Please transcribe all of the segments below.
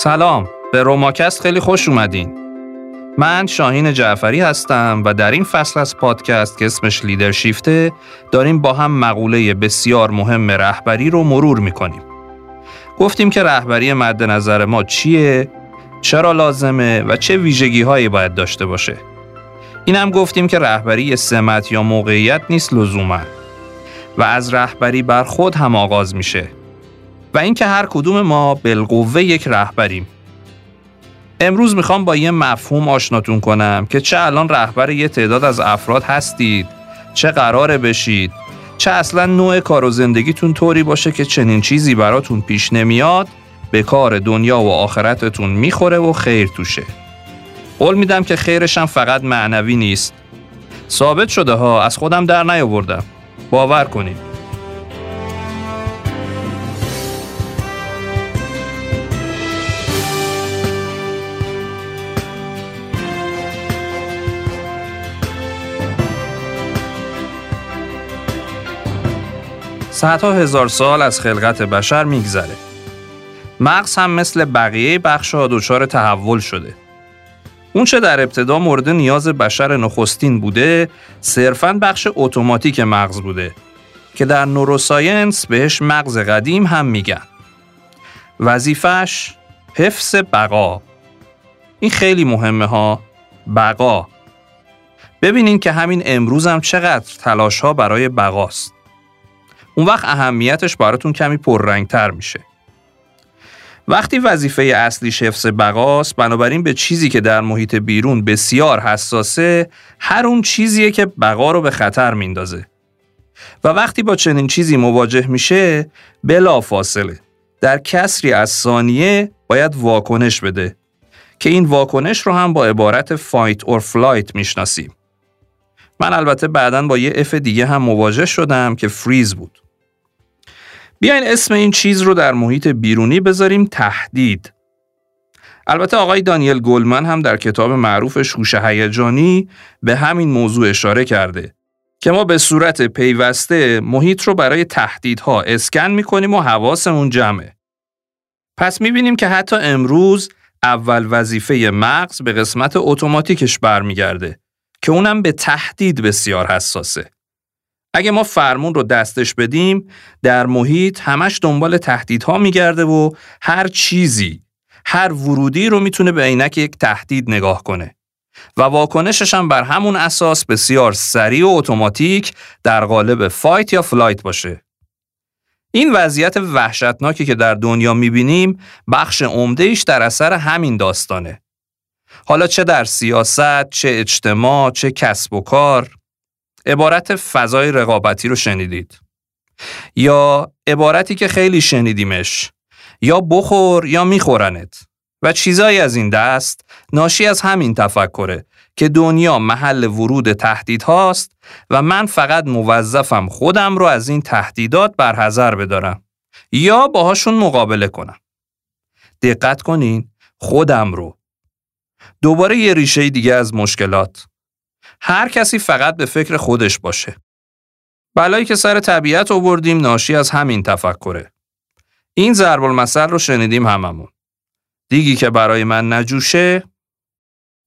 سلام به روماکست خیلی خوش اومدین. من شاهین جعفری هستم و در این فصل از پادکست که اسمش لیدرشیفته داریم با هم مقوله بسیار مهم رهبری رو مرور می‌کنیم. گفتیم که رهبری مد نظر ما چیه چرا لازمه و چه ویژگی هایی باید داشته باشه. این هم گفتیم که رهبری سمت یا موقعیت نیست لزوما و از رهبری بر خود هم آغاز میشه. و اینکه هر کدوم ما بالقوه یک رهبریم. امروز می‌خوام با یه مفهوم آشناتون کنم که چه الان رهبر یه تعداد از افراد هستید چه قراره بشید چه اصلا نوع کار و زندگیتون طوری باشه که چنین چیزی براتون پیش نمیاد به کار دنیا و آخرتتون می‌خوره و خیر توشه. قول میدم که خیرشم فقط معنوی نیست. ثابت شده ها از خودم در نیاوردم. باور کنید. صدها هزار سال از خلقت بشر میگذره. مغز هم مثل بقیه بخشها دچار تحول شده. اون چه در ابتدا مورد نیاز بشر نخستین بوده، صرفاً بخش اتوماتیک مغز بوده که در نوروساینس بهش مغز قدیم هم میگن. وظیفش حفظ بقا. این خیلی مهمه ها. بقا. ببینین که همین امروز هم چقدر تلاش ها برای بقاست. اون وقت اهمیتش براتون کمی پررنگتر میشه. وقتی وظیفه اصلی حفظ بقاست بنابراین به چیزی که در محیط بیرون بسیار حساسه هر اون چیزیه که بقا رو به خطر میندازه. و وقتی با چنین چیزی مواجه میشه بلا فاصله در کسری از ثانیه باید واکنش بده که این واکنش رو هم با عبارت fight or flight می‌شناسیم. من البته بعدا با یه F دیگه هم مواجه شدم که فریز بود. بیاین اسم این چیز رو در محیط بیرونی بذاریم تهدید. البته آقای دانیل گلمن هم در کتاب معروف هوش هیجانی به همین موضوع اشاره کرده که ما به صورت پیوسته محیط رو برای تهدیدها اسکن می‌کنیم و حواسمون جمعه. پس می‌بینیم که حتی امروز اول وظیفه مغز به قسمت اتوماتیکش برمیگرده که اونم به تهدید بسیار حساسه. اگه ما فرمون رو دستش بدیم در محیط همش دنبال تهدیدها میگرده و هر چیزی هر ورودی رو می‌تونه به عینک یک تهدید نگاه کنه. و واکنشش هم بر همون اساس بسیار سریع و اتوماتیک در قالب fight یا flight باشه. این وضعیت وحشتناکی که در دنیا می‌بینیم بخش عمدهش در اثر همین داستانه. حالا چه در سیاست، چه اجتماع، چه کسب و کار عبارت فضای رقابتی رو شنیدید یا عبارتی که خیلی شنیدیمش یا بخور یا میخورنت و چیزایی از این دست ناشی از همین تفکره که دنیا محل ورود تهدید هاست و من فقط موظفم خودم رو از این تهدیدات برحضر بدارم یا باهاشون مقابله کنم. دقت کنین خودم رو. دوباره یه ریشه دیگه از مشکلات. هر کسی فقط به فکر خودش باشه. بلایی که سر طبیعت آوردیم ناشی از همین تفکره. این ضرب المثل رو شنیدیم هممون. دیگی که برای من نجوشه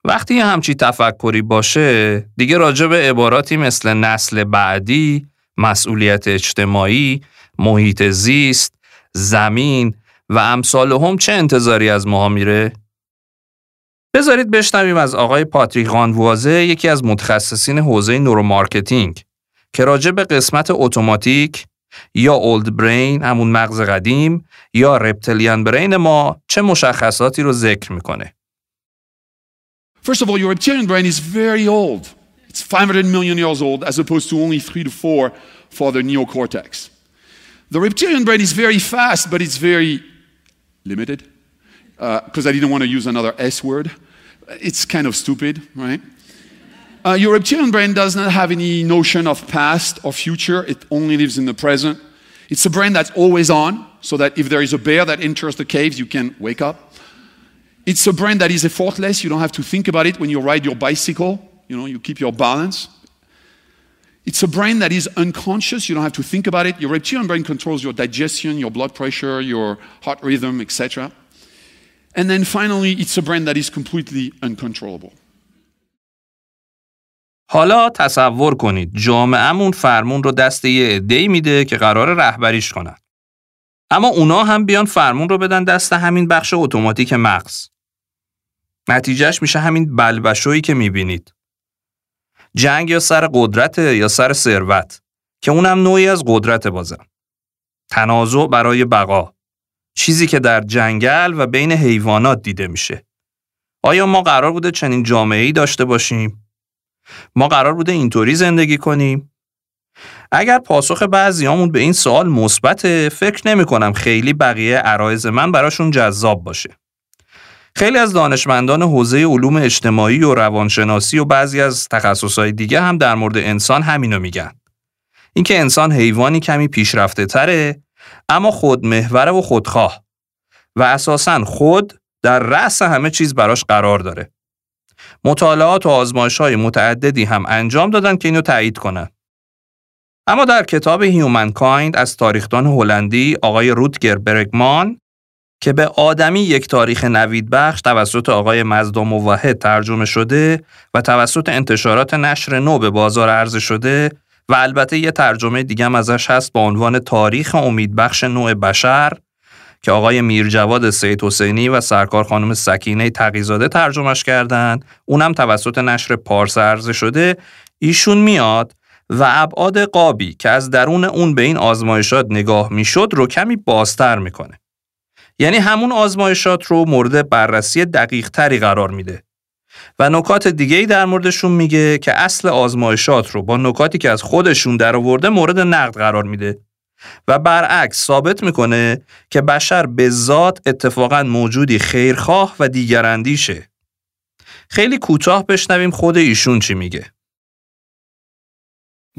وقتی همچی تفکری باشه دیگه راجع به عباراتی مثل نسل بعدی، مسئولیت اجتماعی، محیط زیست، زمین و امثال هم چه انتظاری از ماها میره؟ بذارید بشنویم از آقای پاتریک رنوازه یکی از متخصصین حوزه neuromarketing که راجع به قسمت اتوماتیک یا old brain همون مغز قدیم یا reptilian brain ما چه مشخصاتی رو ذکر می‌کنه. First of all, your reptilian brain is very old. It's 500 million years old as opposed to only 3 to 4 for the neocortex. The reptilian brain is very fast, but it's very limited. because uh, I didn't want to use another S word. It's kind of stupid, right? Uh, your reptilian brain does not have any notion of past or future, it only lives in the present. It's a brain that's always on, so that if there is a bear that enters the caves, you can wake up. It's a brain that is effortless, you don't have to think about it when you ride your bicycle, you know, you keep your balance. It's a brain that is unconscious, you don't have to think about it. Your reptilian brain controls your digestion, your blood pressure, your heart rhythm, etc. And then finally, it's a brand that is completely uncontrollable. حالا تصور کنید جامعهمون فرمون رو دست یه عده‌ای میده که قرار رهبریش کنن. اما اونا هم بیان فرمون رو بدن دست همین بخش اتوماتیک مغز. نتیجهش میشه همین بلبشویی که می‌بینید. جنگ یا سر قدرت یا سر ثروت که اونم نوعی از قدرت بازم. تنازع برای بقا. چیزی که در جنگل و بین حیوانات دیده میشه. آیا ما قرار بوده چنین جامعه داشته باشیم؟ ما قرار بوده اینطوری زندگی کنیم؟ اگر پاسخ بعضیامون به این سوال مثبت فکر نمی کنم خیلی بقیه عرایز من براشون جذاب باشه. خیلی از دانشمندان حوزه علوم اجتماعی و روانشناسی و بعضی از تخصصهای دیگه هم در مورد انسان همینو میگن. اینکه انسان حیوانی کمی پیشرفته تره اما خودمحوره و خودخواه و اساساً خود در رأس همه چیز براش قرار داره. مطالعات و آزمایش های متعددی هم انجام دادن که اینو تایید کنن. اما در کتاب Humankind از تاریخدان هلندی آقای روتگر برگمان که به آدمی یک تاریخ نوید بخش توسط آقای مزدا موحد ترجمه شده و توسط انتشارات نشر نو به بازار عرضه شده و البته یه ترجمه دیگه هم ازش هست با عنوان تاریخ امیدبخش نوع بشر که آقای میرجواد سید حسینی و سرکار خانم سکینه تقیزاده ترجمهش کردن. اونم توسط نشر پارس عرضه شده. ایشون میاد و ابعاد قابی که از درون اون به این آزمایشات نگاه می‌شد رو کمی بازتر می‌کنه. یعنی همون آزمایشات رو مورد بررسی دقیق تری قرار میده. و نکات دیگه ای در موردشون میگه که اصل آزمایشات رو با نکاتی که از خودشون در آورده مورد نقد قرار میده و برعکس ثابت می‌کنه که بشر به ذات اتفاقا موجودی خیرخواه و دیگراندیشه. خیلی کوتاه بشنویم خود ایشون چی میگه.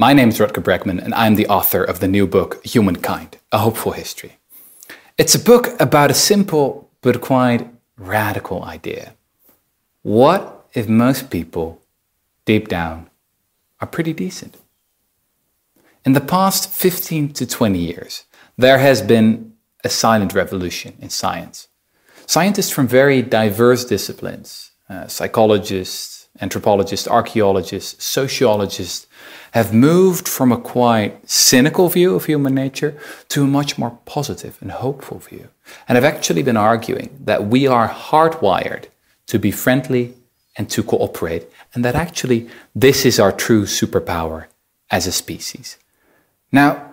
My name is Rutger Bregman and I'm the author of the new book Humankind, A Hopeful History. It's a book about a simple but quite radical idea. What if most people, deep down, are pretty decent? In the past 15 to 20 years, there has been a silent revolution in science. Scientists from very diverse disciplines, uh, psychologists, anthropologists, archaeologists, sociologists, have moved from a quite cynical view of human nature to a much more positive and hopeful view, and have actually been arguing that we are hardwired to be friendly and to cooperate, and that actually this is our true superpower as a species. Now,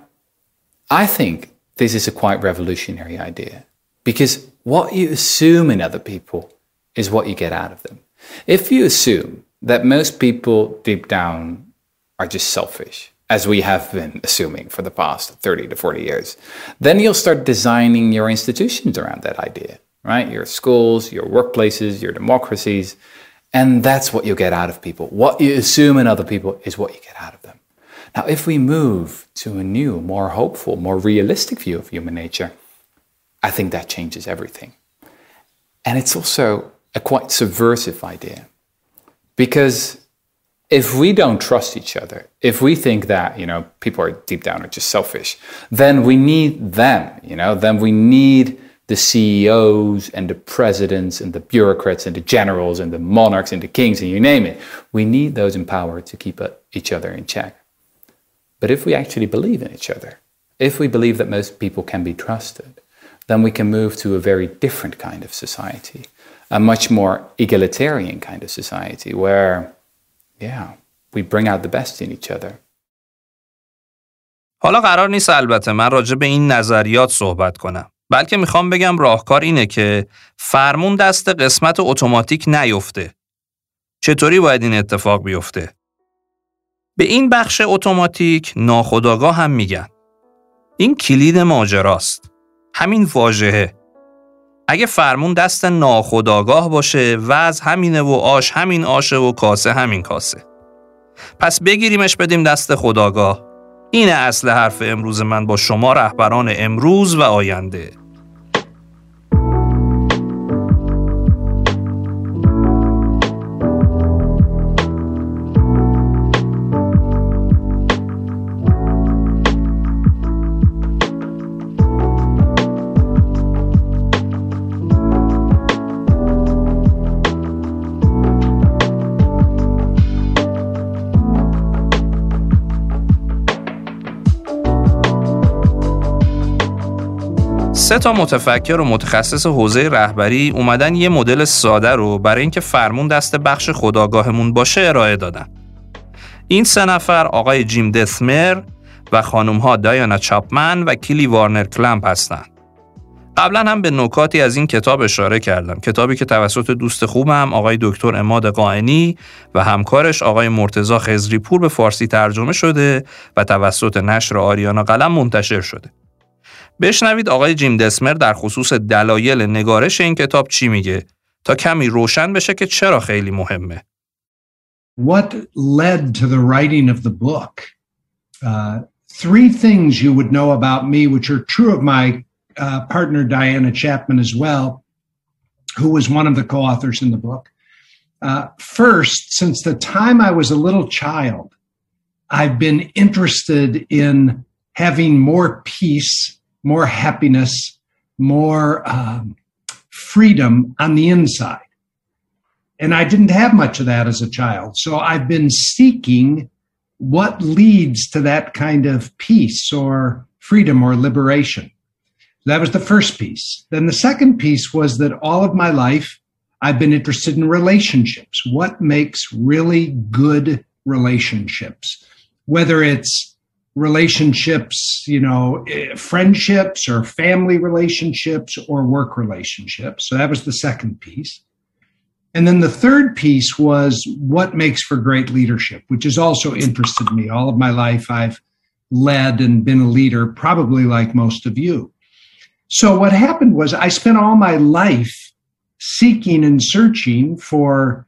I think this is a quite revolutionary idea because what you assume in other people is what you get out of them. If you assume that most people deep down are just selfish, as we have been assuming for the past 30 to 40 years, then you'll start designing your institutions around that idea, right? Your schools, your workplaces, your democracies. And that's what you get out of people. What you assume in other people is what you get out of them. Now, if we move to a new, more hopeful, more realistic view of human nature, I think that changes everything. And it's also a quite subversive idea. Because if we don't trust each other, if we think that, you know, people are deep down are just selfish, then we need them, you know, then we need the CEOs and the presidents and the bureaucrats and the generals and the monarchs and the kings and you name it. We need those in power to keep each other in check. But if we actually believe in each other, if we believe that most people can be trusted, then we can move to a very different kind of society, a much more egalitarian kind of society where, yeah, we bring out the best in each other. حالا قرار نیست البته من راجع به این نظریات صحبت کنم. بلکه می‌خوام بگم راهکار اینه که فرمون دست قسمت اتوماتیک نیفته. چطوری باید این اتفاق بیفته؟ به این بخش اتوماتیک ناخداگاه هم میگن. این کلید ماجراست. همین واژهه. اگه فرمون دست ناخداگاه باشه وز همینه و آش همین آشه و کاسه همین کاسه. پس بگیریمش بدیم دست خداگاه. اینه اصل حرف امروز من با شما رهبران امروز و آینده. سه تا متفکر و متخصص حوزه رهبری اومدن یه مدل ساده رو برای اینکه فرمون دست بخش خداگاهمون باشه ارائه دادن. این سه نفر آقای جیم دثمر و خانم ها دایانا چاپمن و کیلی وارنر کلمپ هستند. قبلا هم به نکاتی از این کتاب اشاره کردم کتابی که توسط دوست خوبم آقای دکتر اماد قائنی و همکارش آقای مرتزا خزری پور به فارسی ترجمه شده و توسط نشر آریانا قلم منتشر شده بشنوید آقای جیم دسمر در خصوص دلایل نگارش این کتاب چی میگه تا کمی روشن بشه که چرا خیلی مهمه What led to the writing of the book? Uh, three things you would know about me, which are true of my uh, partner Diana Chapman as well, who was one of the co-authors in the book. Uh, first, since the time I was a little child, I've been interested in having more peace, more happiness, more um, freedom on the inside. And I didn't have much of that as a child. So I've been seeking what leads to that kind of peace or freedom or liberation. That was the first piece. Then the second piece was that all of my life, I've been interested in relationships. What makes really good relationships? Whether it's relationships, you know, eh, friendships or family relationships or work relationships. So that was the second piece. And then the third piece was what makes for great leadership, which has also interested me. All of my life, I've led and been a leader, probably like most of you. So what happened was I spent all my life seeking and searching for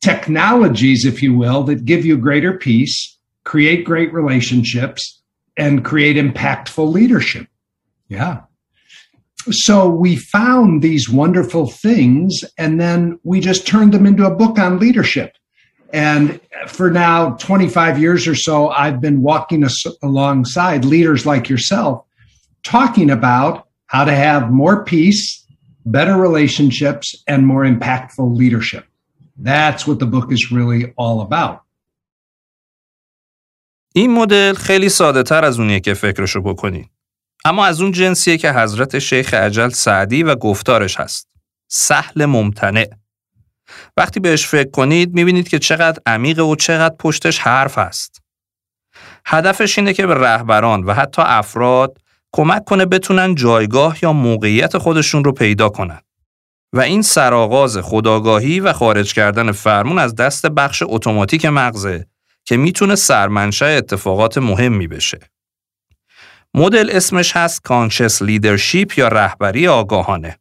technologies, if you will, that give you greater peace, create great relationships, and create impactful leadership. Yeah. So we found these wonderful things and then we just turned them into a book on leadership. And for now 25 years or so, I've been walking alongside leaders like yourself talking about how to have more peace, better relationships, and more impactful leadership. That's what the book is really all about. این مدل خیلی ساده تر از اونیه که فکرشو بکنید. اما از اون جنسیه که حضرت شیخ عجل سعدی و گفتارش هست. سهل ممتنع. وقتی بهش فکر کنید می‌بینید که چقدر عمیق و چقدر پشتش حرف هست. هدفش اینه که به رهبران و حتی افراد کمک کنه بتونن جایگاه یا موقعیت خودشون رو پیدا کنن. و این سرآغاز خداگاهی و خارج کردن فرمون از دست بخش اتوماتیک مغزه که میتونه سرمنشأ اتفاقات مهمی بشه. مدل اسمش هست کانشس لیدرشپ یا رهبری آگاهانه.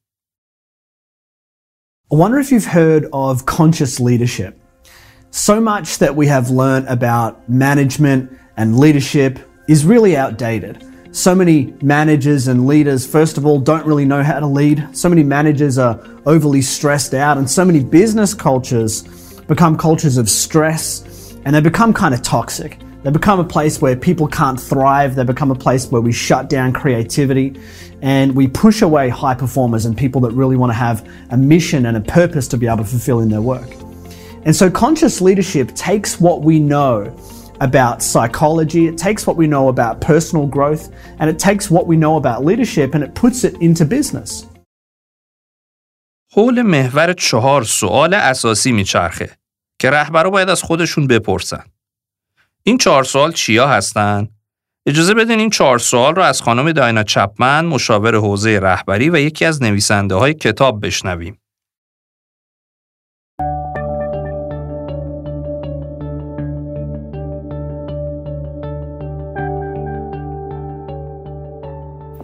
I wonder if you've heard of conscious leadership. So much that we have learned about management and leadership is really outdated. So many managers and leaders, first of all, don't really know how to lead. So many managers are overly stressed out, and so many business cultures become cultures of stress and they become kind of toxic. They become a place where people can't thrive. They become a place where we shut down creativity and we push away high performers and people that really want to have a mission and a purpose to be able to fulfill in their work. And so conscious leadership takes what we know about psychology, it takes what we know about personal growth, and it takes what we know about leadership and it puts it into business. حول محور چهار سوال اساسی میچرخه که رهبرا باید از خودشون بپرسن. این چهار سوال چیا هستن؟ اجازه بدین این چهار سوال رو از خانم داینا چپمن مشاور حوزه رهبری و یکی از نویسنده های کتاب بشنویم.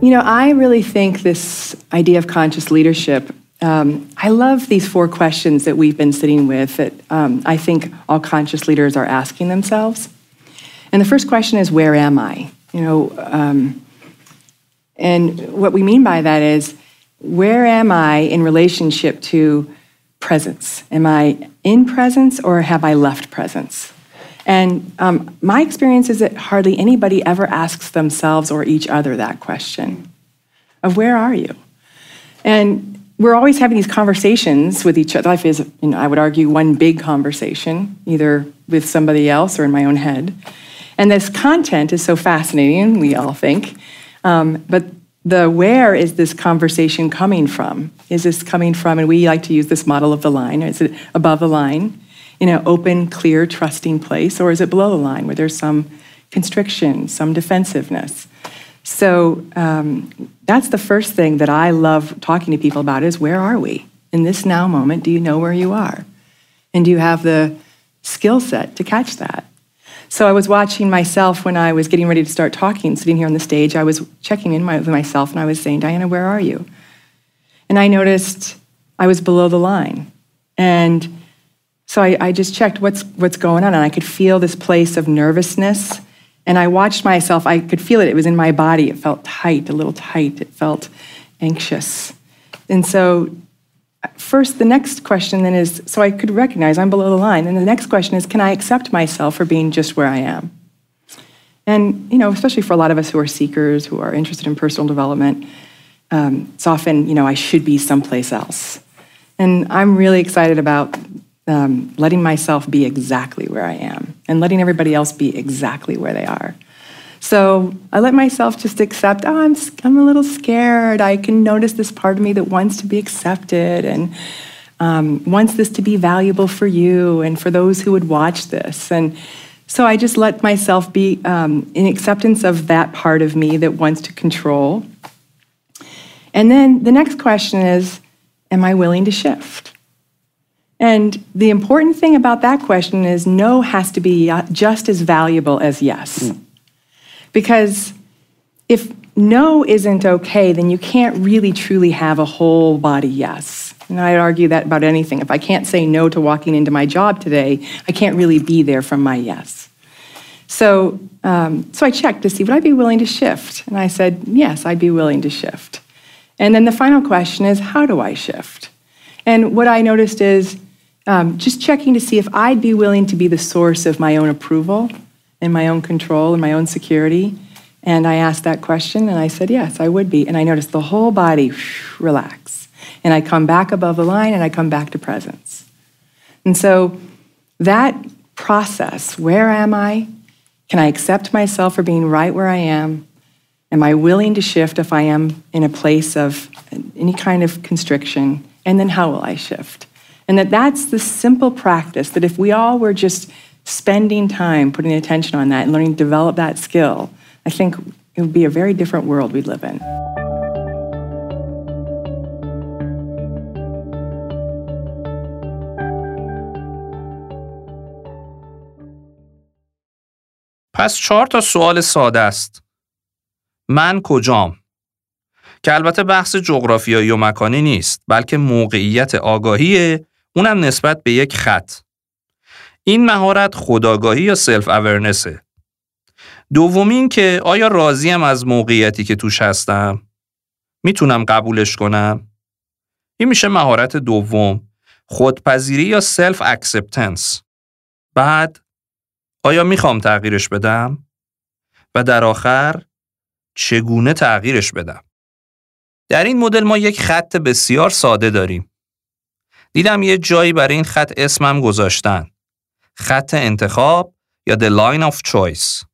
You know, I really think this idea of conscious leadership. Um, I love these four questions that we've been sitting with that um, I think all conscious leaders are asking themselves. And the first question is, where am I? You know, um, and what we mean by that is, where am I in relationship to presence? Am I in presence or have I left presence? And um, my experience is that hardly anybody ever asks themselves or each other that question of where are you? And we're always having these conversations with each other. Life is, you know, I would argue, one big conversation, either with somebody else or in my own head. And this content is so fascinating, we all think. Um, but the where is this conversation coming from? Is this coming from, and we like to use this model of the line, is it above the line in an open, clear, trusting place, or is it below the line where there's some constriction, some defensiveness? So um, that's the first thing that I love talking to people about is where are we? In this now moment, do you know where you are? And do you have the skill set to catch that? So I was watching myself when I was getting ready to start talking, sitting here on the stage. I was checking in my, with myself and I was saying, Diana, where are you? And I noticed I was below the line. And so I, I just checked what's, what's going on. And I could feel this place of nervousness. And I watched myself. I could feel it. It was in my body. It felt tight, a little tight. It felt anxious. And so first, the next question then is so I could recognize I'm below the line. And the next question is can I accept myself for being just where I am? And, you know, especially for a lot of us who are seekers, who are interested in personal development, um, it's often, you know, I should be someplace else. And I'm really excited about um, letting myself be exactly where I am and letting everybody else be exactly where they are. So I let myself just accept, oh, I'm, I'm a little scared. I can notice this part of me that wants to be accepted and um, wants this to be valuable for you and for those who would watch this. And so I just let myself be um, in acceptance of that part of me that wants to control. And then the next question is, am I willing to shift? And the important thing about that question is no has to be just as valuable as yes. Mm. Because if no isn't okay, then you can't really truly have a whole body yes. And I'd argue that about anything. If I can't say no to walking into my job today, I can't really be there from my yes. So, um, so I checked to see would I be willing to shift? And I said, yes, I'd be willing to shift. And then the final question is, how do I shift? And what I noticed is um, just checking to see if I'd be willing to be the source of my own approval and my own control and my own security? And I asked that question and I said, yes, I would be. And I noticed the whole body relax. And I come back above the line and I come back to presence. And so that process where am I? Can I accept myself for being right where I am? Am I willing to shift if I am in a place of any kind of constriction? And then how will I shift? And that that's the simple practice that if we all were just spending time putting attention on that and learning to develop that skill, I think it would be a very different world we'd live in. پس چهار تا سوال ساده است. من کجام؟ که البته بحث جغرافیایی و مکانی نیست بلکه موقعیت آگاهیه اونم نسبت به یک خط. این مهارت خودآگاهی یا self-awareness ه. دوم این که آیا راضیم از موقعیتی که توش هستم؟ می‌تونم قبولش کنم؟ این میشه مهارت دوم خودپذیری یا self-acceptance. بعد آیا می‌خوام تغییرش بدم؟ و در آخر چگونه تغییرش بدم؟ در این مدل ما یک خط بسیار ساده داریم. دیدم یه جایی برای این خط اسمم گذاشتن. خط انتخاب یا the line of choice.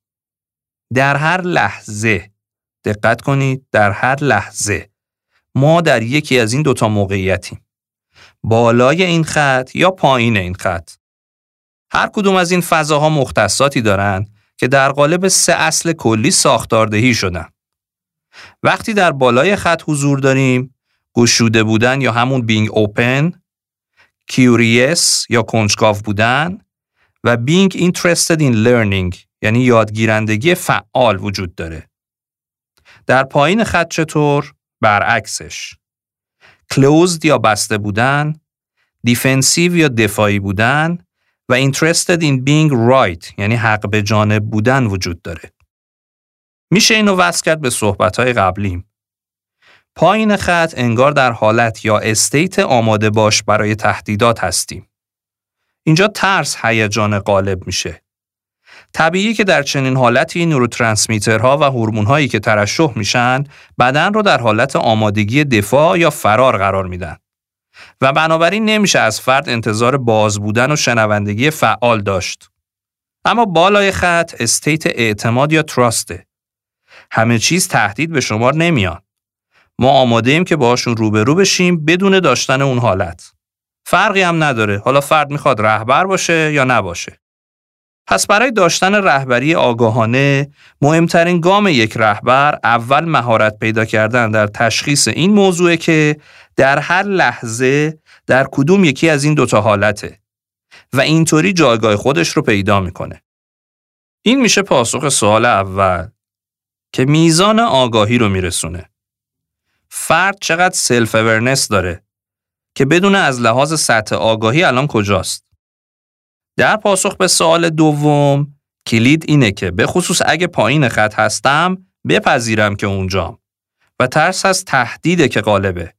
در هر لحظه. دقت کنید در هر لحظه. ما در یکی از این دوتا موقعیتیم. بالای این خط یا پایین این خط. هر کدوم از این فضاها مختصاتی دارند که در قالب سه اصل کلی ساختاردهی شدن. وقتی در بالای خط حضور داریم گشوده بودن یا همون بینگ اوپن کیوریس یا کنجکاو بودن و being interested in learning یعنی یادگیرندگی فعال وجود داره. در پایین خط چطور؟ برعکسش. closed یا بسته بودن، defensive یا دفاعی بودن و interested in being right یعنی حق به جانب بودن وجود داره. میشه اینو وصل کرد به صحبتهای قبلیم. پایین خط انگار در حالت یا استیت آماده باش برای تهدیدات هستیم. اینجا ترس هیجان غالب میشه. طبیعی که در چنین حالتی نوروترانسمیترها و هورمون‌هایی که ترشح میشن بدن رو در حالت آمادگی دفاع یا فرار قرار میدن. و بنابراین نمیشه از فرد انتظار باز بودن و شنوندگی فعال داشت. اما بالای خط استیت اعتماد یا تراسته. همه چیز تهدید به شمار نمیاد. ما آماده ایم که باشون روبرو بشیم بدون داشتن اون حالت. فرقی هم نداره حالا فرد می‌خواد رهبر باشه یا نباشه. پس برای داشتن رهبری آگاهانه مهمترین گام یک رهبر اول مهارت پیدا کردن در تشخیص این موضوع که در هر لحظه در کدوم یکی از این دوتا حالته و اینطوری جایگاه خودش رو پیدا می‌کنه. این میشه پاسخ سوال اول که میزان آگاهی رو میرسونه. فرد چقدر self-awareness داره که بدون از لحاظ سطح آگاهی الان کجاست. در پاسخ به سوال دوم کلید اینه که به خصوص اگه پایین خط هستم بپذیرم که اونجام و ترس از تهدیده که غالبه.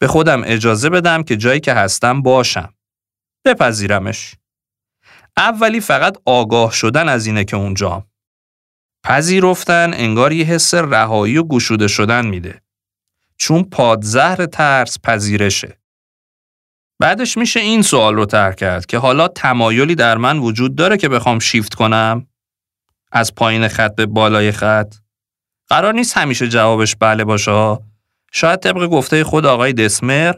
به خودم اجازه بدم که جایی که هستم باشم. بپذیرمش. اولی فقط آگاه شدن از اینه که اونجام. پذیرفتن انگار یه حس رهایی و گشوده شدن میده. چون پادزهر ترس پذیرشه. بعدش میشه این سوال رو ترک کرد که حالا تمایلی در من وجود داره که بخوام شیفت کنم؟ از پایین خط به بالای خط؟ قرار نیست همیشه جوابش بله باشه شاید طبق گفته خود آقای دسمر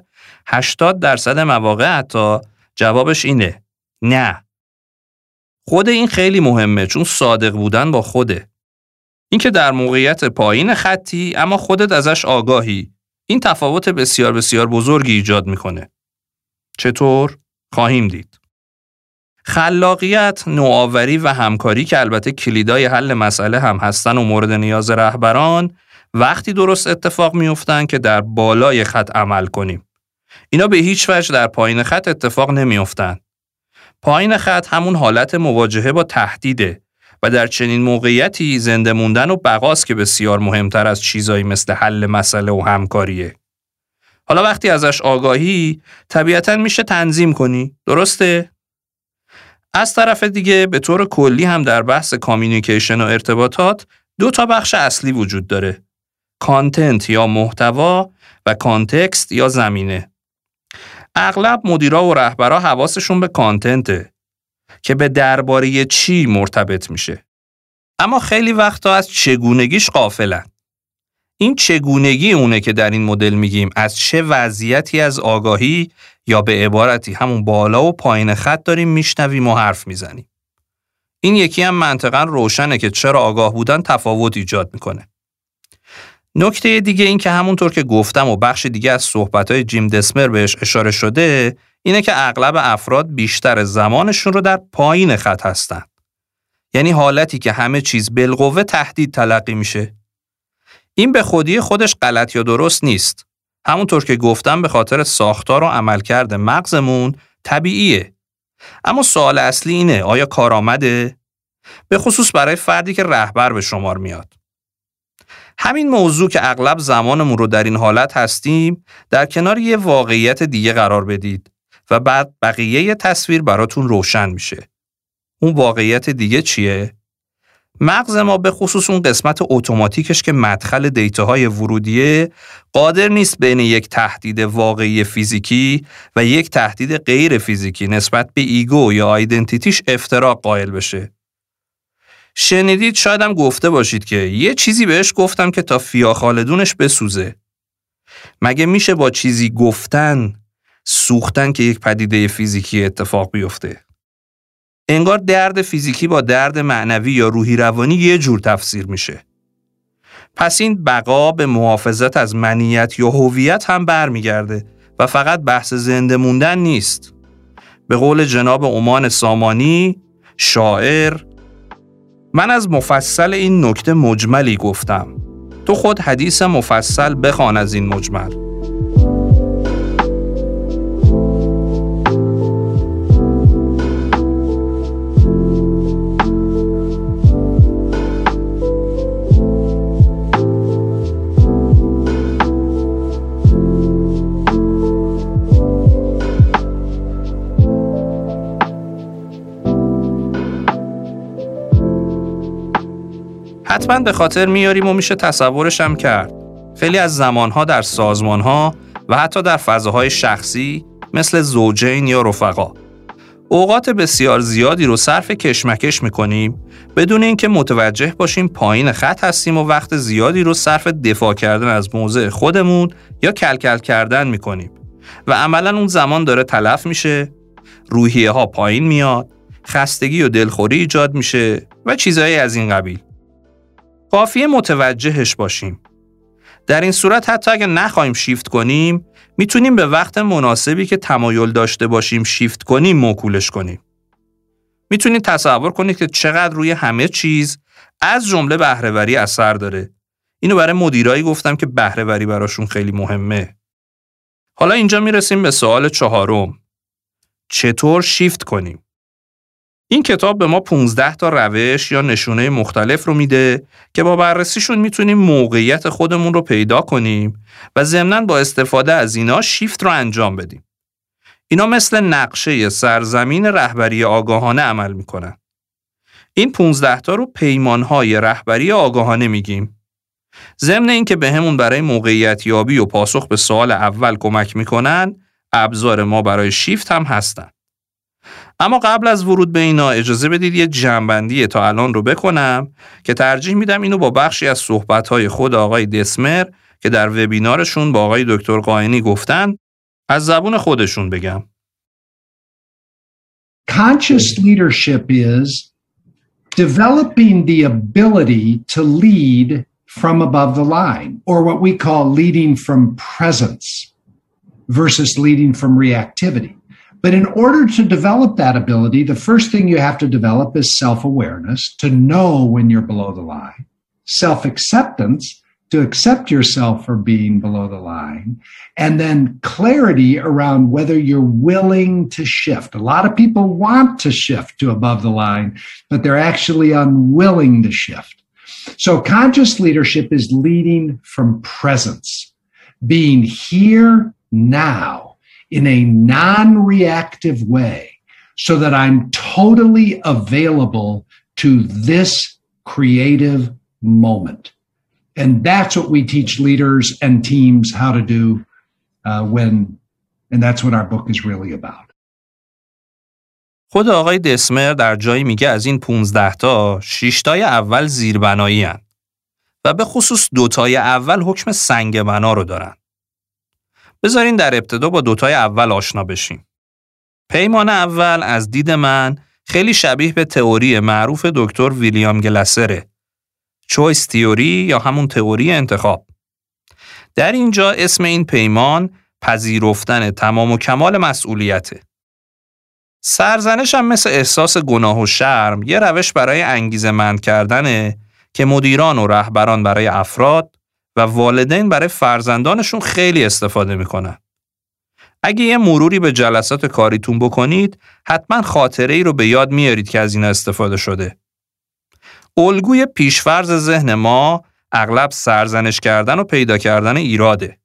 80 درصد مواقع حتی جوابش اینه. نه. خود این خیلی مهمه چون صادق بودن با خوده. اینکه در موقعیت پایین خطی اما خودت ازش آگاهی. این تفاوت بسیار بسیار بزرگی ایجاد می‌کنه چطور؟ خواهیم دید. خلاقیت، نوآوری و همکاری که البته کلیدای حل مسئله هم هستن و مورد نیاز رهبران وقتی درست اتفاق میفتن که در بالای خط عمل کنیم. اینا به هیچ وجه در پایین خط اتفاق نمیافتند. پایین خط همون حالت مواجهه با تهدیده و در چنین موقعیتی زنده موندن و بقاست که بسیار مهمتر از چیزایی مثل حل مسئله و همکاریه. حالا وقتی ازش آگاهی طبیعتا میشه تنظیم کنی درسته؟ از طرف دیگه به طور کلی هم در بحث communication و ارتباطات دو تا بخش اصلی وجود داره content یا محتوا و context یا زمینه اغلب مدیرا و رهبرا حواسشون به content ه که به درباره چی مرتبط میشه اما خیلی وقتا از چگونگیش غافلن این چگونگی اونه که در این مدل میگیم از چه وضعیتی از آگاهی یا به عبارتی همون بالا و پایین خط داریم میشنویم و حرف می‌زنیم. این یکی هم منطقا روشنه که چرا آگاه بودن تفاوت ایجاد می‌کنه. نکته دیگه این که همونطور که گفتم و بخش دیگه از صحبتهای جیم دسمر بهش اشاره شده اینه که اغلب افراد بیشتر زمانشون رو در پایین خط هستن. یعنی حالتی که همه چیز بالقوه تهدید تلقی میشه این به خودی خودش غلط یا درست نیست. همونطور که گفتم به خاطر ساختار و عملکرد مغزمون طبیعیه. اما سوال اصلی اینه آیا کارآمده؟ به خصوص برای فردی که رهبر به شمار میاد. همین موضوع که اغلب زمانمون رو در این حالت هستیم در کنار یه واقعیت دیگه قرار بدید و بعد بقیه تصویر براتون روشن میشه. اون واقعیت دیگه چیه؟ مغز ما به خصوص اون قسمت اتوماتیکش که مدخل دیتاهای ورودیه قادر نیست بین یک تهدید واقعی فیزیکی و یک تهدید غیر فیزیکی نسبت به ego یا identity ش افتراق قائل بشه. شنیدید شاید هم گفته باشید که یه چیزی بهش گفتم که تا فیها خالدونش بسوزه. مگه میشه با چیزی گفتن سوختن که یک پدیده فیزیکی اتفاق بیفته؟ انگار درد فیزیکی با درد معنوی یا روحی روانی یه جور تفسیر میشه. پس این بقا به محافظت از منیت یا هویت هم برمیگرده و فقط بحث زنده موندن نیست. به قول جناب عمان سامانی شاعر من از مفصل این نکته مجملی گفتم تو خود حدیث مفصل بخوان از این مجمل حتما به خاطر میاریم و میشه تصورش هم کرد. خیلی از زمانها در سازمانها و حتی در فضاهای شخصی مثل زوجین یا رفقا. اوقات بسیار زیادی رو صرف کشمکش می‌کنیم بدون اینکه متوجه باشیم پایین خط هستیم و وقت زیادی رو صرف دفاع کردن از موضع خودمون یا کلکل کردن می‌کنیم. و عملا اون زمان داره تلف میشه روحیه ها پایین میاد خستگی و دلخوری ایجاد میشه و چیزهایی از این قبیل. کافیه متوجهش باشیم در این صورت حتی اگه نخواهیم شیفت کنیم می‌تونیم به وقت مناسبی که تمایل داشته باشیم شیفت کنیم موکولش کنیم. می‌تونید تصور کنید که چقدر روی همه چیز از جمله بهرهوری اثر داره. اینو برای مدیرایی گفتم که بهرهوری براشون خیلی مهمه. حالا اینجا می‌رسیم به سوال چهارم. چطور شیفت کنیم؟ این کتاب به ما 15 تا روش یا نشونه مختلف رو میده که با بررسیشون می‌تونیم موقعیت خودمون رو پیدا کنیم و ضمناً با استفاده از اینا شیفت رو انجام بدیم. اینا مثل نقشه سرزمین رهبری آگاهانه عمل می‌کنن. این 15 تا رو پیمانهای رهبری آگاهانه میگیم. ضمن اینکه به همون برای موقعیت یابی و پاسخ به سوال اول کمک می‌کنن، ابزار ما برای شیفت هم هستن. اما قبل از ورود به اینا اجازه بدید یه جنبندی تا الان رو بکنم که ترجیح میدم اینو با بخشی از صحبتهای خود آقای دسمر که در وبینارشون با آقای دکتر قاینی گفتن از زبون خودشون بگم. Conscious leadership is developing the ability to lead from above the line, or what we call leading from presence versus leading from reactivity. But in order to develop that ability, the first thing you have to develop is self awareness to know when you're below the line, self acceptance to accept yourself for being below the line, and then clarity around whether you're willing to shift. A lot of people want to shift to above the line, but they're actually unwilling to shift. So conscious leadership is leading from presence, being here now in a non reactive way so that I'm totally available to this creative moment. And that's what we teach leaders and teams how to do uh, when, and that's what our book is really about. خود آقای دسمر در جایی میگه از این 15 تا 6 تای اول زیربنایی هن و به خصوص دوتای اول حکم سنگ بنا رو دارن. بذارین در ابتدا با دوتای اول آشنا بشیم. پیمان اول از دید من خیلی شبیه به تئوری معروف دکتر ویلیام گلسره. چویس تیوری یا همون تئوری انتخاب. در اینجا اسم این پیمان پذیرفتن تمام و کمال مسئولیته. سرزنش هم مثل احساس گناه و شرم یه روش برای انگیزه مند کردنه که مدیران و رهبران برای افراد و والدین برای فرزندانشون خیلی استفاده می‌کنن. اگه یه مروری به جلسات کاریتون بکنید، حتما خاطره ای رو به یاد میارید که از این استفاده شده. الگوی پیشفرز ذهن ما اغلب سرزنش کردن و پیدا کردن ایراده.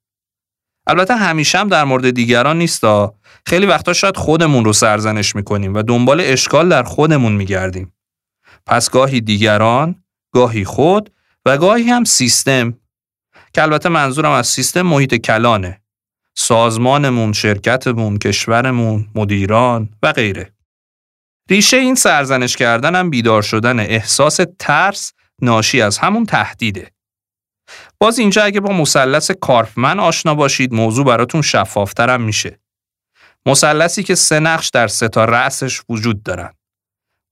البته همیشه هم در مورد دیگران نیستا. خیلی وقتا شاید خودمون رو سرزنش می‌کنیم و دنبال اشکال در خودمون میگردیم. پس گاهی دیگران، گاهی خود و گاهی هم سیستم که البته منظورم از سیستم محیط کلانه سازمانمون، شرکتمون، کشورمون، مدیران و غیره. ریشه این سرزنش کردن هم بیدار شدن احساس ترس ناشی از همون تهدیده. باز اینجا اگه با مثلث کارفمن آشنا باشید موضوع براتون شفافترم میشه. مثلثی که سه نقش در سه تا رأسش وجود دارن.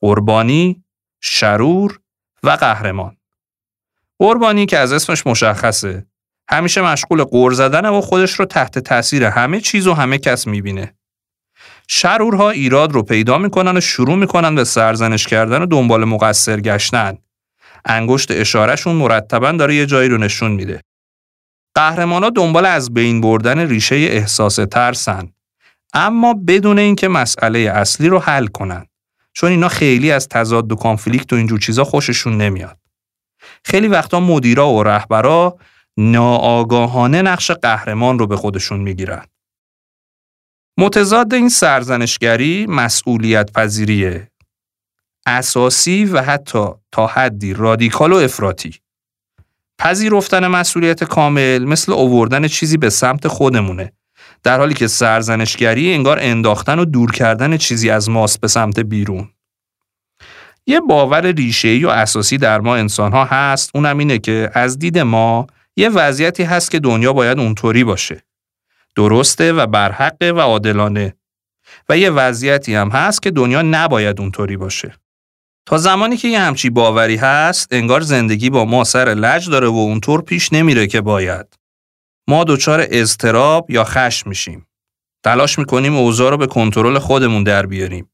قربانی، شرور و قهرمان. قربانی که از اسمش مشخصه همیشه مشغول قور زدنه و خودش رو تحت تاثیر همه چیز و همه کس می‌بینه. شرورها ایراد رو پیدا می‌کنن و شروع می‌کنن به سرزنش کردن و دنبال مقصر گشتن. انگشت اشارهشون مرتبا داره یه جایی رو نشون میده. قهرمانا دنبال از بین بردن ریشه احساس ترسن. اما بدون اینکه مسئله اصلی رو حل کنن. چون اینا خیلی از تضاد و کانفلیکت و اینجور چیزا خوششون نمیاد. خیلی وقتا مدیرا و رهبرا ناآگاهانه نقش قهرمان رو به خودشون می‌گیرن. متضاد این سرزنشگری مسئولیت پذیریه. اساسی و حتی تا حدی رادیکال و افراطی. پذیرفتن مسئولیت کامل مثل اووردن چیزی به سمت خودمونه. در حالی که سرزنشگری انگار انداختن و دور کردن چیزی از ماست به سمت بیرون. یه باور ریشه‌ای و اساسی در ما انسان‌ها هست اونم اینه که از دید ما یه وضعیتی هست که دنیا باید اونطوری باشه. درسته و برحقه و عادلانه. و یه وضعیتی هم هست که دنیا نباید اونطوری باشه. تا زمانی که یه همچی باوری هست انگار زندگی با ما سر لج داره و اونطور پیش نمیره که باید. ما دچار اضطراب یا خشم میشیم. تلاش می‌کنیم اوضاع رو به کنترل خودمون در بیاریم.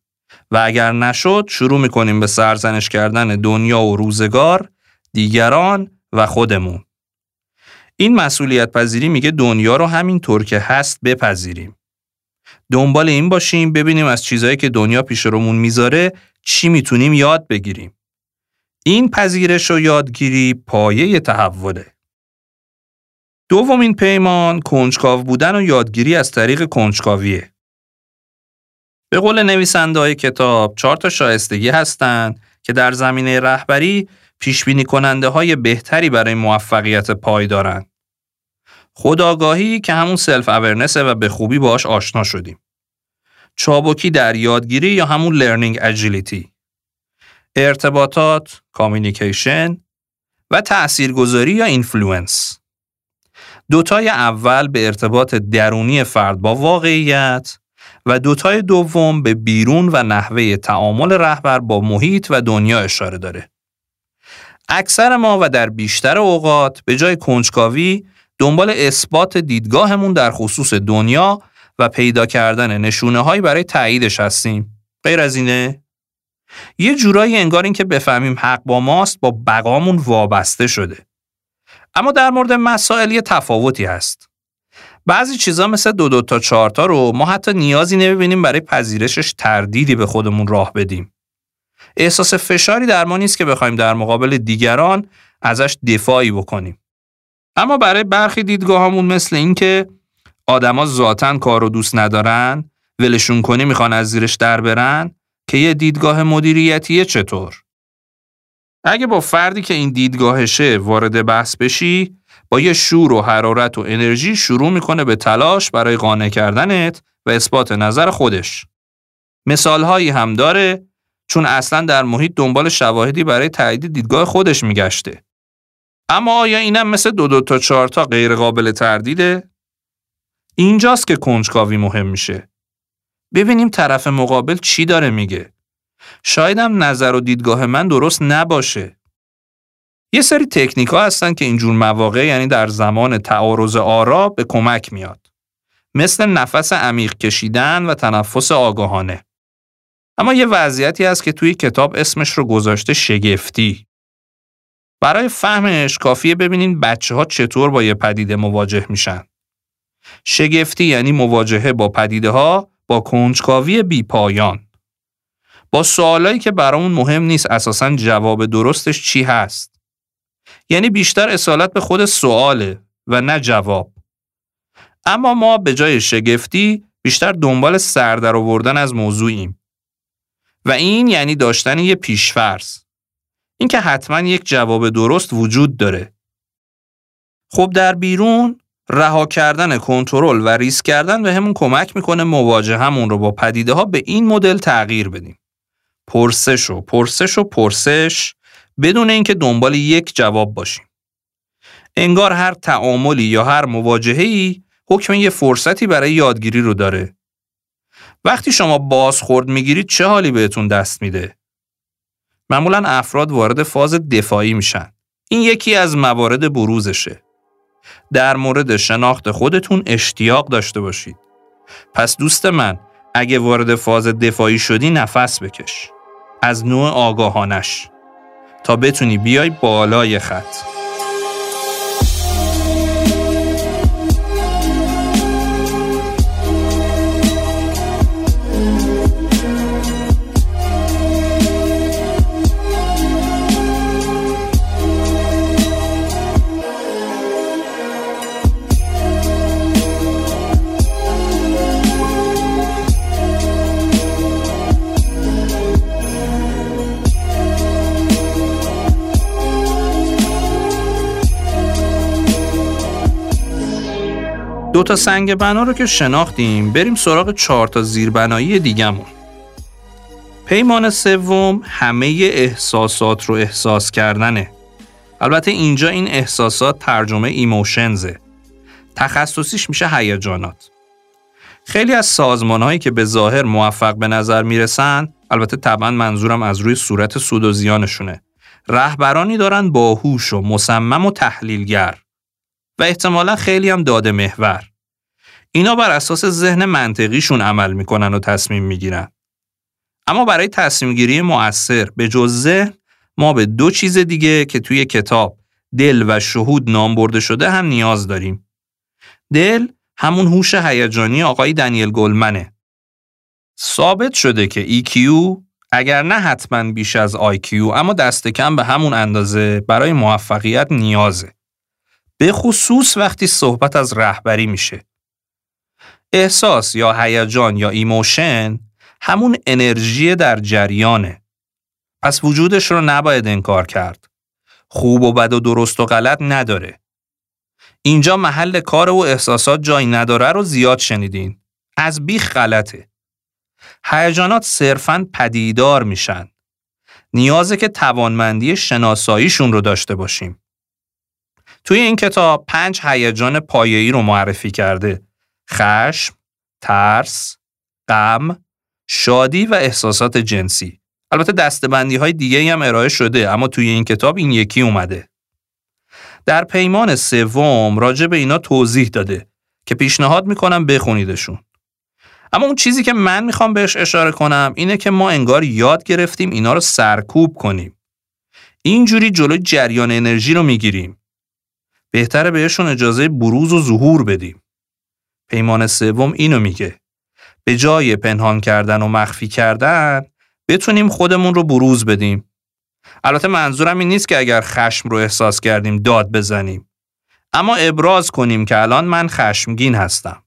و اگر نشد شروع می‌کنیم به سرزنش کردن دنیا و روزگار، دیگران و خودمون. این مسئولیت پذیری میگه دنیا رو همین طور که هست بپذیریم. دنبال این باشیم ببینیم از چیزهایی که دنیا پیش رومون می‌ذاره چی می‌تونیم یاد بگیریم. این پذیرش و یادگیری پایه تحوله. دومین پیمان کنجکاو بودن و یادگیری از طریق کنجکاویه. به قول نویسنده های کتاب چهار تا شایستگی هستند که در زمینه رهبری پیش بینی کننده های بهتری برای موفقیت پایدارند. خودآگاهی که همون self-awareness ه و به خوبی باش آشنا شدیم. چابکی در یادگیری یا همون learning agility. ارتباطات، communication و تاثیرگذاری یا influence. دوتای اول به ارتباط درونی فرد با واقعیت و دوتای دوم به بیرون و نحوه تعامل رهبر با محیط و دنیا اشاره داره. اکثر ما و در بیشتر اوقات به جای کنجکاوی دنبال اثبات دیدگاهمون در خصوص دنیا و پیدا کردن نشونه هایی برای تاییدش هستیم. غیر از اینه؟ یه جورایی انگار این که بفهمیم حق با ماست با بقامون وابسته شده. اما در مورد مسائل تفاوتی هست. بعضی چیزا مثل دو دو تا چهار تا رو ما حتی نیازی نمی‌بینیم برای پذیرشش تردیدی به خودمون راه بدیم. احساس فشاری در ما نیست که بخوایم در مقابل دیگران ازش دفاعی بکنیم. اما برای برخی دیدگاهامون مثل اینکه آدما ذاتا کار رو دوست ندارن، ولشون کنی می‌خوان از زیرش در برن که یه دیدگاه مدیریتیه چطور؟ اگه با فردی که این دیدگاهشه وارد بحث بشی، یه شور و حرارت و انرژی شروع می‌کنه به تلاش برای قانع کردنت و اثبات نظر خودش. مثالهایی هم داره چون اصلا در محیط دنبال شواهدی برای تایید دیدگاه خودش میگشته. اما آیا اینم مثل دو دو تا چهار تا غیر قابل تردیده؟ اینجاست که کنجکاوی مهم میشه. ببینیم طرف مقابل چی داره میگه. شایدم نظر و دیدگاه من درست نباشه. یه سری تکنیک ها هستن که اینجور مواقع یعنی در زمان تعارض آرا به کمک میاد. مثل نفس عمیق کشیدن و تنفس آگاهانه. اما یه وضعیتی هست که توی کتاب اسمش رو گذاشته شگفتی. برای فهمش کافیه ببینین بچه ها چطور با یه پدیده مواجه میشن. شگفتی یعنی مواجهه با پدیده ها با کنجکاوی بی پایان. با سوالایی که برامون مهم نیست اساسا جواب درستش چی هست. یعنی بیشتر اصالت به خود سواله و نه جواب. اما ما به جای شگفتی بیشتر دنبال سردر آوردن از موضوعیم. و این یعنی داشتن یه پیشفرض. اینکه حتما یک جواب درست وجود داره. خب در بیرون رها کردن کنترل و ریسک کردن به همون کمک می‌کنه مواجه همون رو با پدیده ها به این مدل تغییر بدیم. پرسش و پرسش و پرسش بدون اینکه دنبال یک جواب باشیم. انگار هر تعاملی یا هر مواجهه‌ای حکم یه فرصتی برای یادگیری رو داره. وقتی شما بازخورد می‌گیرید چه حالی بهتون دست میده؟ معمولا افراد وارد فاز دفاعی میشن. این یکی از موارد بروزشه. در مورد شناخت خودتون اشتیاق داشته باشید. پس دوست من اگه وارد فاز دفاعی شدی نفس بکش. از نوع آگاهانش تا بتونی بیای بالای خط. دو تا سنگ بنا رو که شناختیم بریم سراغ چهار تا زیربنایی دیگمون پیمان سوم همه احساسات رو احساس کردنه. البته اینجا این احساسات ترجمه ایموشنزه. تخصصیش میشه هیجانات. خیلی از سازمان هایی که به ظاهر موفق به نظر می‌رسن البته طبعا منظورم از روی صورت سود و زیانشونه. رهبرانی دارن باهوش و مصمم و تحلیلگر. و احتمالا خیلی هم داده محور. اینا بر اساس ذهن منطقیشون عمل می‌کنن و تصمیم می‌گیرن. اما برای تصمیم گیری مؤثر به جز ذهن ما به دو چیز دیگه که توی کتاب دل و شهود نام برده شده هم نیاز داریم. دل همون هوش هیجانی آقای دنیل گلمنه. ثابت شده که EQ اگر نه حتما بیش از IQ اما دست کم به همون اندازه برای موفقیت نیازه. به خصوص وقتی صحبت از رهبری میشه. احساس یا هیجان یا emotion همون انرژی در جریانه. پس وجودش رو نباید انکار کرد. خوب و بد و درست و غلط نداره. اینجا محل کار و احساسات جایی نداره رو زیاد شنیدین. از بیخ غلطه. هیجانات صرفاً پدیدار میشن. نیازه که توانمندی شناساییشون رو داشته باشیم. توی این کتاب پنج هیجان پایه‌ای رو معرفی کرده. خشم، ترس، غم، شادی و احساسات جنسی. البته دستبندی های دیگه هم ارائه شده اما توی این کتاب این یکی اومده. در پیمان سوم راجع به اینا توضیح داده که پیشنهاد می‌کنم بخونیدشون. اما اون چیزی که من می‌خوام بهش اشاره کنم اینه که ما انگار یاد گرفتیم اینا رو سرکوب کنیم. اینجوری جلوی جریان انرژی رو می‌گیریم. بهتره بهشون اجازه بروز و ظهور بدیم. پیمان سوم اینو میگه. به جای پنهان کردن و مخفی کردن بتونیم خودمون رو بروز بدیم. البته منظورم این نیست که اگر خشم رو احساس کردیم داد بزنیم. اما ابراز کنیم که الان من خشمگین هستم.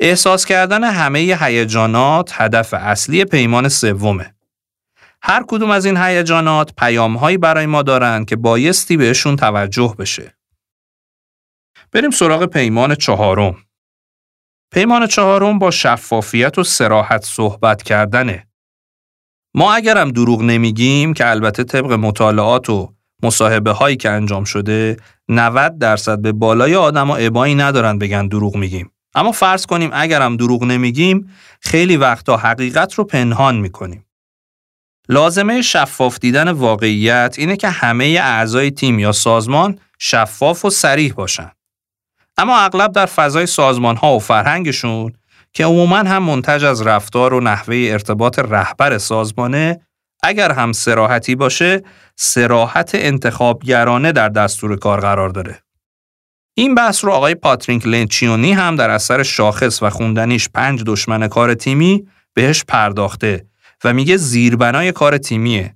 احساس کردن همه هیجانات هدف اصلی پیمان سومه. هر کدوم از این هیجانات پیامهایی برای ما دارند که بایستی بهشون توجه بشه. بریم سراغ پیمان چهارم. پیمان چهارم با شفافیت و سراحت صحبت کردنه. ما اگرم دروغ نمیگیم که البته طبق مطالعات و مصاحبه هایی که انجام شده 90 درصد به بالای آدما ابایی ندارن بگن دروغ میگیم. اما فرض کنیم اگرم دروغ نمیگیم خیلی وقتا حقیقت رو پنهان می‌کنیم. لازمه شفاف دیدن واقعیت اینه که همه اعضای تیم یا سازمان شفاف و سریح باشن. اما اغلب در فضای سازمان ها و فرهنگشون که عموما هم منتج از رفتار و نحوه ارتباط رهبر سازمانه اگر هم سراحتی باشه سراحت انتخابگرانه در دستور کار قرار داره. این بحث رو آقای پاترینک لنچیونی هم در اثر شاخص و خوندنیش پنج دشمن کار تیمی بهش پرداخته و میگه زیربنای کار تیمیه.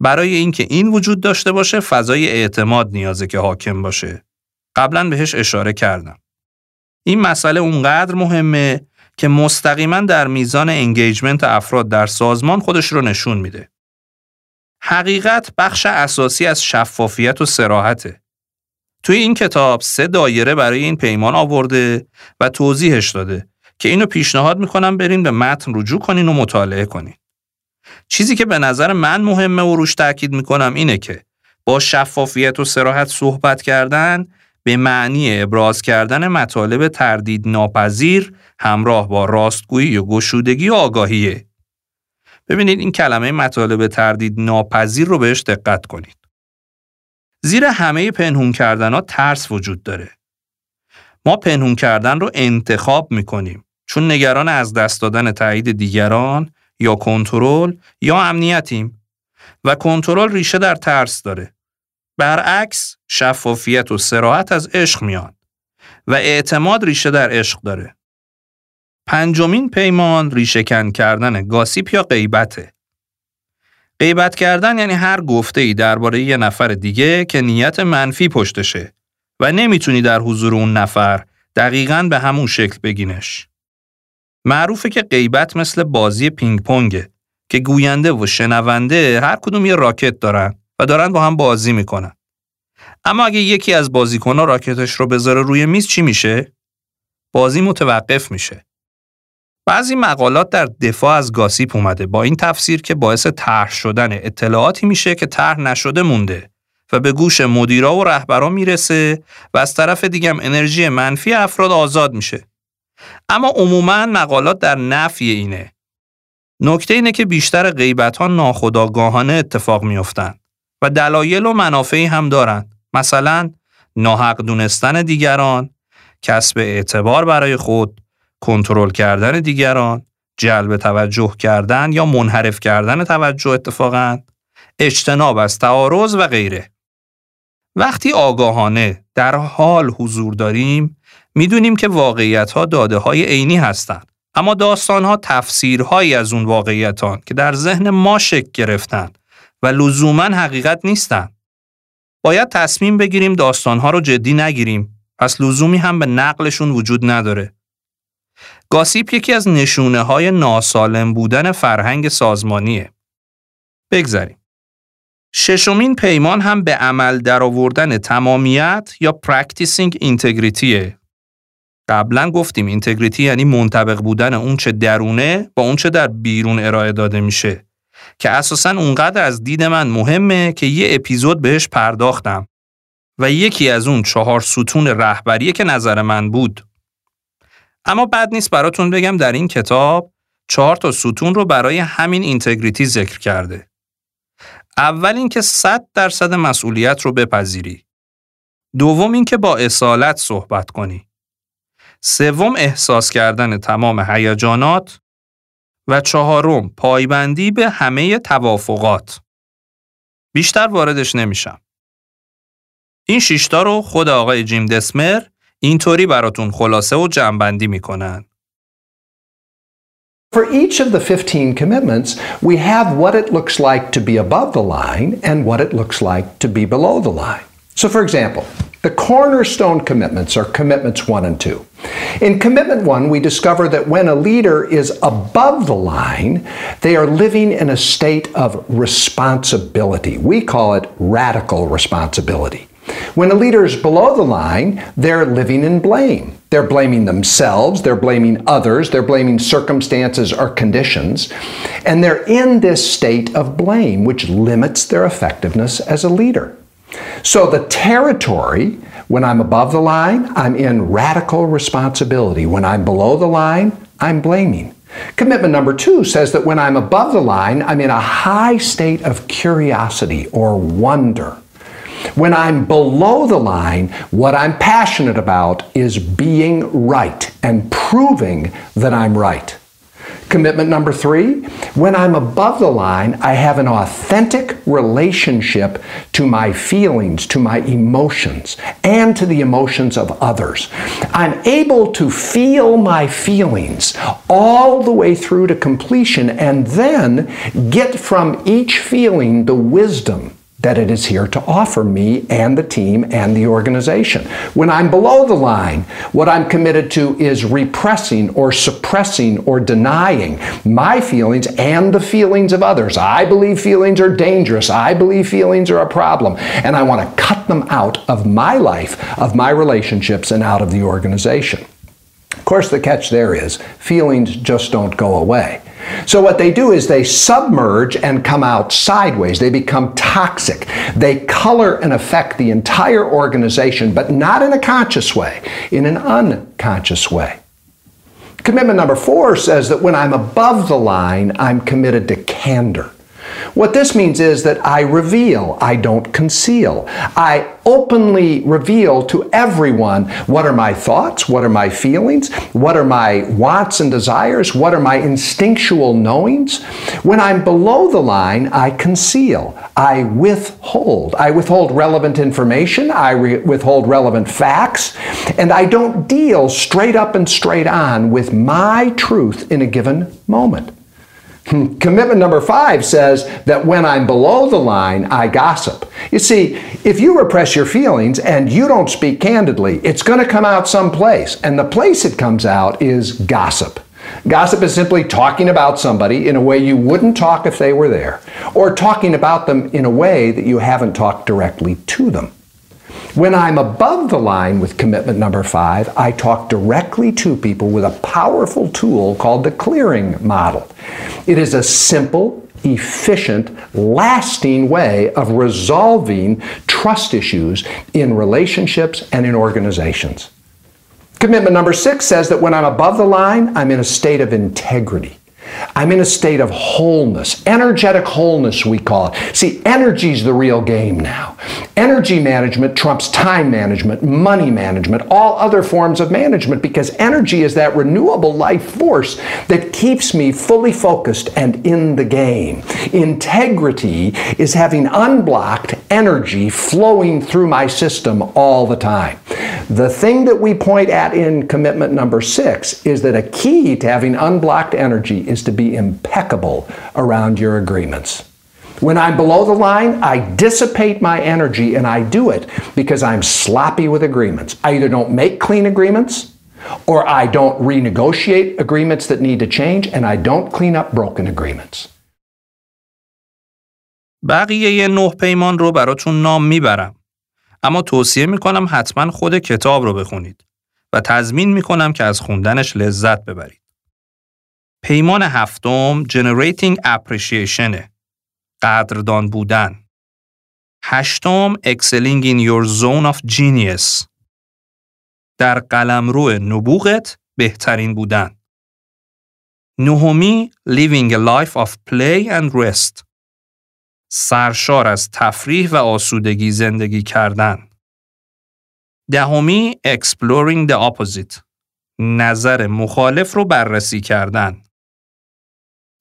برای اینکه این وجود داشته باشه فضای اعتماد نیازه که حاکم باشه. قبلا بهش اشاره کردم. این مسئله اونقدر مهمه که مستقیما در میزان انگیجمنت افراد در سازمان خودش رو نشون میده. حقیقت بخش اساسی از شفافیت و سراحته. توی این کتاب سه دایره برای این پیمان آورده و توضیحش داده که اینو پیشنهاد می‌کنم برین به متن رجوع کنین و مطالعه کنین. چیزی که به نظر من مهمه و روش تاکید می‌کنم اینه که با شفافیت و سراحت صحبت کردن به معنی ابراز کردن مطالب تردید ناپذیر همراه با راستگویی و گشودگی و آگاهیه. ببینید این کلمه مطالب تردید ناپذیر رو بهش دقت کنید. زیر همه پنهون کردن ها ترس وجود داره. ما پنهون کردن رو انتخاب می‌کنیم چون نگران از دست دادن تایید دیگران یا کنترل یا امنیتیم و کنترل ریشه در ترس داره. برعکس شفافیت و سراحت از عشق میاد و اعتماد ریشه در عشق داره. پنجمین پیمان ریشه کن کردن گاسیپ یا غیبته. غیبت کردن یعنی هر گفته ای درباره یه نفر دیگه که نیت منفی پشتشه و نمی‌تونی در حضور اون نفر دقیقا به همون شکل بگینش. معروفه که غیبت مثل بازی پینگ پونگه که گوینده و شنونده هر کدوم یه راکت دارن و دارن با هم بازی می‌کنن. اما اگه یکی از بازیکنها راکتش رو بذاره روی میز چی میشه؟ بازی متوقف میشه. بعضی مقالات در دفاع از گاسیپ اومده با این تفسیر که باعث طرح شدن اطلاعاتی میشه که طرح نشده مونده و به گوش مدیرا و رهبرا می‌رسه و از طرف دیگم انرژی منفی افراد آزاد میشه. اما عموما مقالات در نفی اینه. نکته اینه که بیشتر غیبت ها ناخداگاهانه اتفاق میافتند و دلایل و منافعی هم دارند. مثلا ناحق دونستن دیگران، کسب اعتبار برای خود، کنترل کردن دیگران، جلب توجه کردن یا منحرف کردن توجه اتفاقا، اجتناب از تعارض و غیره. وقتی آگاهانه در حال حضور داریم می‌دونیم که واقعیت ها داده های عینی هستند اما داستان ها تفسیرهایی از اون واقعیتان که در ذهن ما شکل گرفتن و لزوما حقیقت نیستند باید تصمیم بگیریم داستان ها رو جدی نگیریم پس لزومی هم به نقلشون وجود نداره. gossip یکی از نشونه های ناسالم بودن فرهنگ سازمانیه. بگذاریم. ششمین پیمان هم به عمل درآوردن تمامیت یا practicing integrity ه. قبلا گفتیم integrity یعنی منطبق بودن اون چه درونه با اون چه در بیرون ارائه داده میشه. که اساسا اونقدر از دید من مهمه که یه اپیزود بهش پرداختم و یکی از اون چهار ستون رهبریه که نظر من بود. اما بد نیست براتون بگم در این کتاب چهار تا ستون رو برای همین اینتگریتی ذکر کرده. اول اینکه 100 درصد مسئولیت رو بپذیری. دوم اینکه با اصالت صحبت کنی. سوم احساس کردن تمام هیجانات و چهارم پایبندی به همه توافقات. بیشتر واردش نمیشم. این شیشتا رو خود آقای جیم دسمر اینطوری براتون خلاصه و جمعبندی می‌کنن. For each of the 15 commitments, we have what it looks like to be above the line and what it looks like to be below the line. So, for example, the cornerstone commitments are commitments one and two. In commitment one, we discover that when a leader is above the line, they are living in a state of responsibility. We call it radical responsibility. When a leader is below the line, they're living in blame. They're blaming themselves, they're blaming others, they're blaming circumstances or conditions, and they're in this state of blame, which limits their effectiveness as a leader. So the territory, when I'm above the line, I'm in radical responsibility. When I'm below the line, I'm blaming. Commitment number two says that when I'm above the line, I'm in a high state of curiosity or wonder. When I'm below the line, what I'm passionate about is being right and proving that I'm right. Commitment number three, when I'm above the line, I have an authentic relationship to my feelings, to my emotions, and to the emotions of others. I'm able to feel my feelings all the way through to completion and then get from each feeling the wisdom that it is here to offer me and the team and the organization. When I'm below the line, what I'm committed to is repressing or suppressing or denying my feelings and the feelings of others. I believe feelings are dangerous. I believe feelings are a problem. And I want to cut them out of my life, of my relationships, and out of the organization. Of course, the catch there is feelings just don't go away. So, what they do is they submerge and come out sideways. They become toxic. They color and affect the entire organization, but not in a conscious way, in an unconscious way. Commitment number four says that when I'm above the line, I'm committed to candor. What this means is that I reveal, I don't conceal. I openly reveal to everyone what are my thoughts, what are my feelings, what are my wants and desires, what are my instinctual knowings. When I'm below the line, I conceal, I withhold. I withhold relevant information, I re- withhold relevant facts, and I don't deal straight up and straight on with my truth in a given moment. Commitment number five says that when I'm below the line, I gossip. You see, if you repress your feelings and you don't speak candidly, it's going to come out someplace. And the place it comes out is gossip. Gossip is simply talking about somebody in a way you wouldn't talk if they were there, or talking about them in a way that you haven't talked directly to them. When I'm above the line with commitment number five, I talk directly to people with a powerful tool called the clearing model. It is a simple, efficient, lasting way of resolving trust issues in relationships and in organizations. Commitment number six says that when I'm above the line, I'm in a state of integrity. I'm in a state of wholeness, energetic wholeness, we call it. See, energy's the real game now. Energy management trumps time management, money management, all other forms of management because energy is that renewable life force that keeps me fully focused and in the game. Integrity is having unblocked energy flowing through my system all the time. The thing that we point at in commitment number six is that a key to having unblocked energy is to be impeccable around your agreements. When I'm below the line, I dissipate my energy and I do it because I'm sloppy with agreements. I either don't make clean agreements or I don't renegotiate agreements that need to change and I don't clean up broken agreements. بقیه نه پیمان رو براتون نام میبرم. اما توصیه میکنم حتما خود کتاب رو بخونید و تضمین میکنم که از خوندنش لذت ببرید. پیمان هفتم Generating Appreciation قدردان بودن. هشتم Excelling in your zone of genius. در قلمرو نبوغت بهترین بودن. نهمی Living a life of play and rest. سرشار از تفریح و آسودگی زندگی کردن. دهمی Exploring the opposite. نظر مخالف رو بررسی کردن.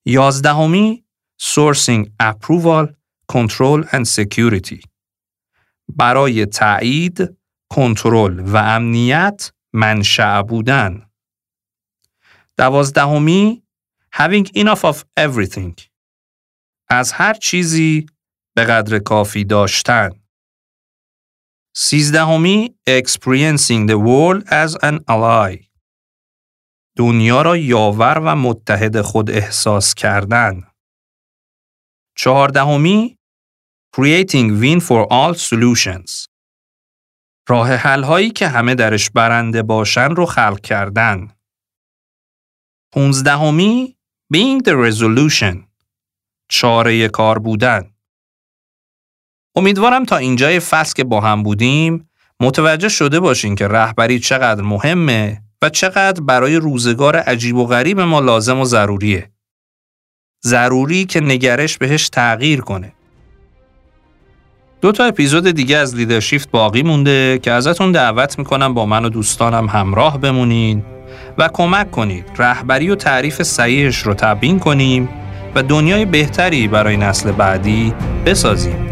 یازدهمی Sourcing Approval, Control and Security برای تایید، کنترل و امنیت منشأ بودن. دوازدهمی Having enough of everything از هر چیزی به قدر کافی داشتن. سیزدهمی Experiencing the world as an ally دنیا را یاور و متحد خود احساس کردن. چهاردهمی Creating win for all solutions راه حل هایی که همه درش برنده باشن رو خلق کردن. پونزدهمی Being the resolution چاره کار بودن. امیدوارم تا اینجای فصل که با هم بودیم متوجه شده باشین که رهبری چقدر مهمه و چقدر برای روزگار عجیب و غریب ما لازم و ضروریه. ضروری که نگرش بهش تغییر کنه. دو تا اپیزود دیگه از لیدرشیفت باقی مونده که ازتون دعوت می‌کنم با من و دوستانم همراه بمونین و کمک کنید رهبری و تعریف صحیحش رو تبیین کنیم و دنیای بهتری برای نسل بعدی بسازیم.